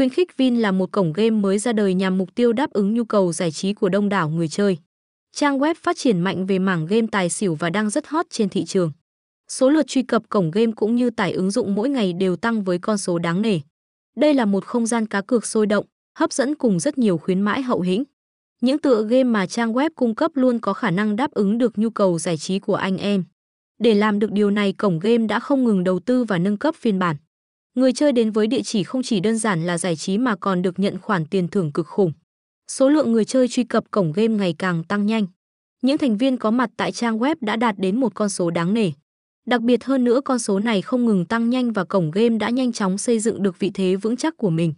Khuyến khích Vin là một cổng game mới ra đời nhằm mục tiêu đáp ứng nhu cầu giải trí của đông đảo người chơi. Trang web phát triển mạnh về mảng game tài xỉu và đang rất hot trên thị trường. Số lượt truy cập cổng game cũng như tải ứng dụng mỗi ngày đều tăng với con số đáng nể. Đây là một không gian cá cược sôi động, hấp dẫn cùng rất nhiều khuyến mãi hậu hĩnh. Những tựa game mà trang web cung cấp luôn có khả năng đáp ứng được nhu cầu giải trí của anh em. Để làm được điều này, cổng game đã không ngừng đầu tư và nâng cấp phiên bản. Người chơi đến với địa chỉ không chỉ đơn giản là giải trí mà còn được nhận khoản tiền thưởng cực khủng. Số lượng người chơi truy cập cổng game ngày càng tăng nhanh. Những thành viên có mặt tại trang web đã đạt đến một con số đáng nể. Đặc biệt hơn nữa, con số này không ngừng tăng nhanh và cổng game đã nhanh chóng xây dựng được vị thế vững chắc của mình.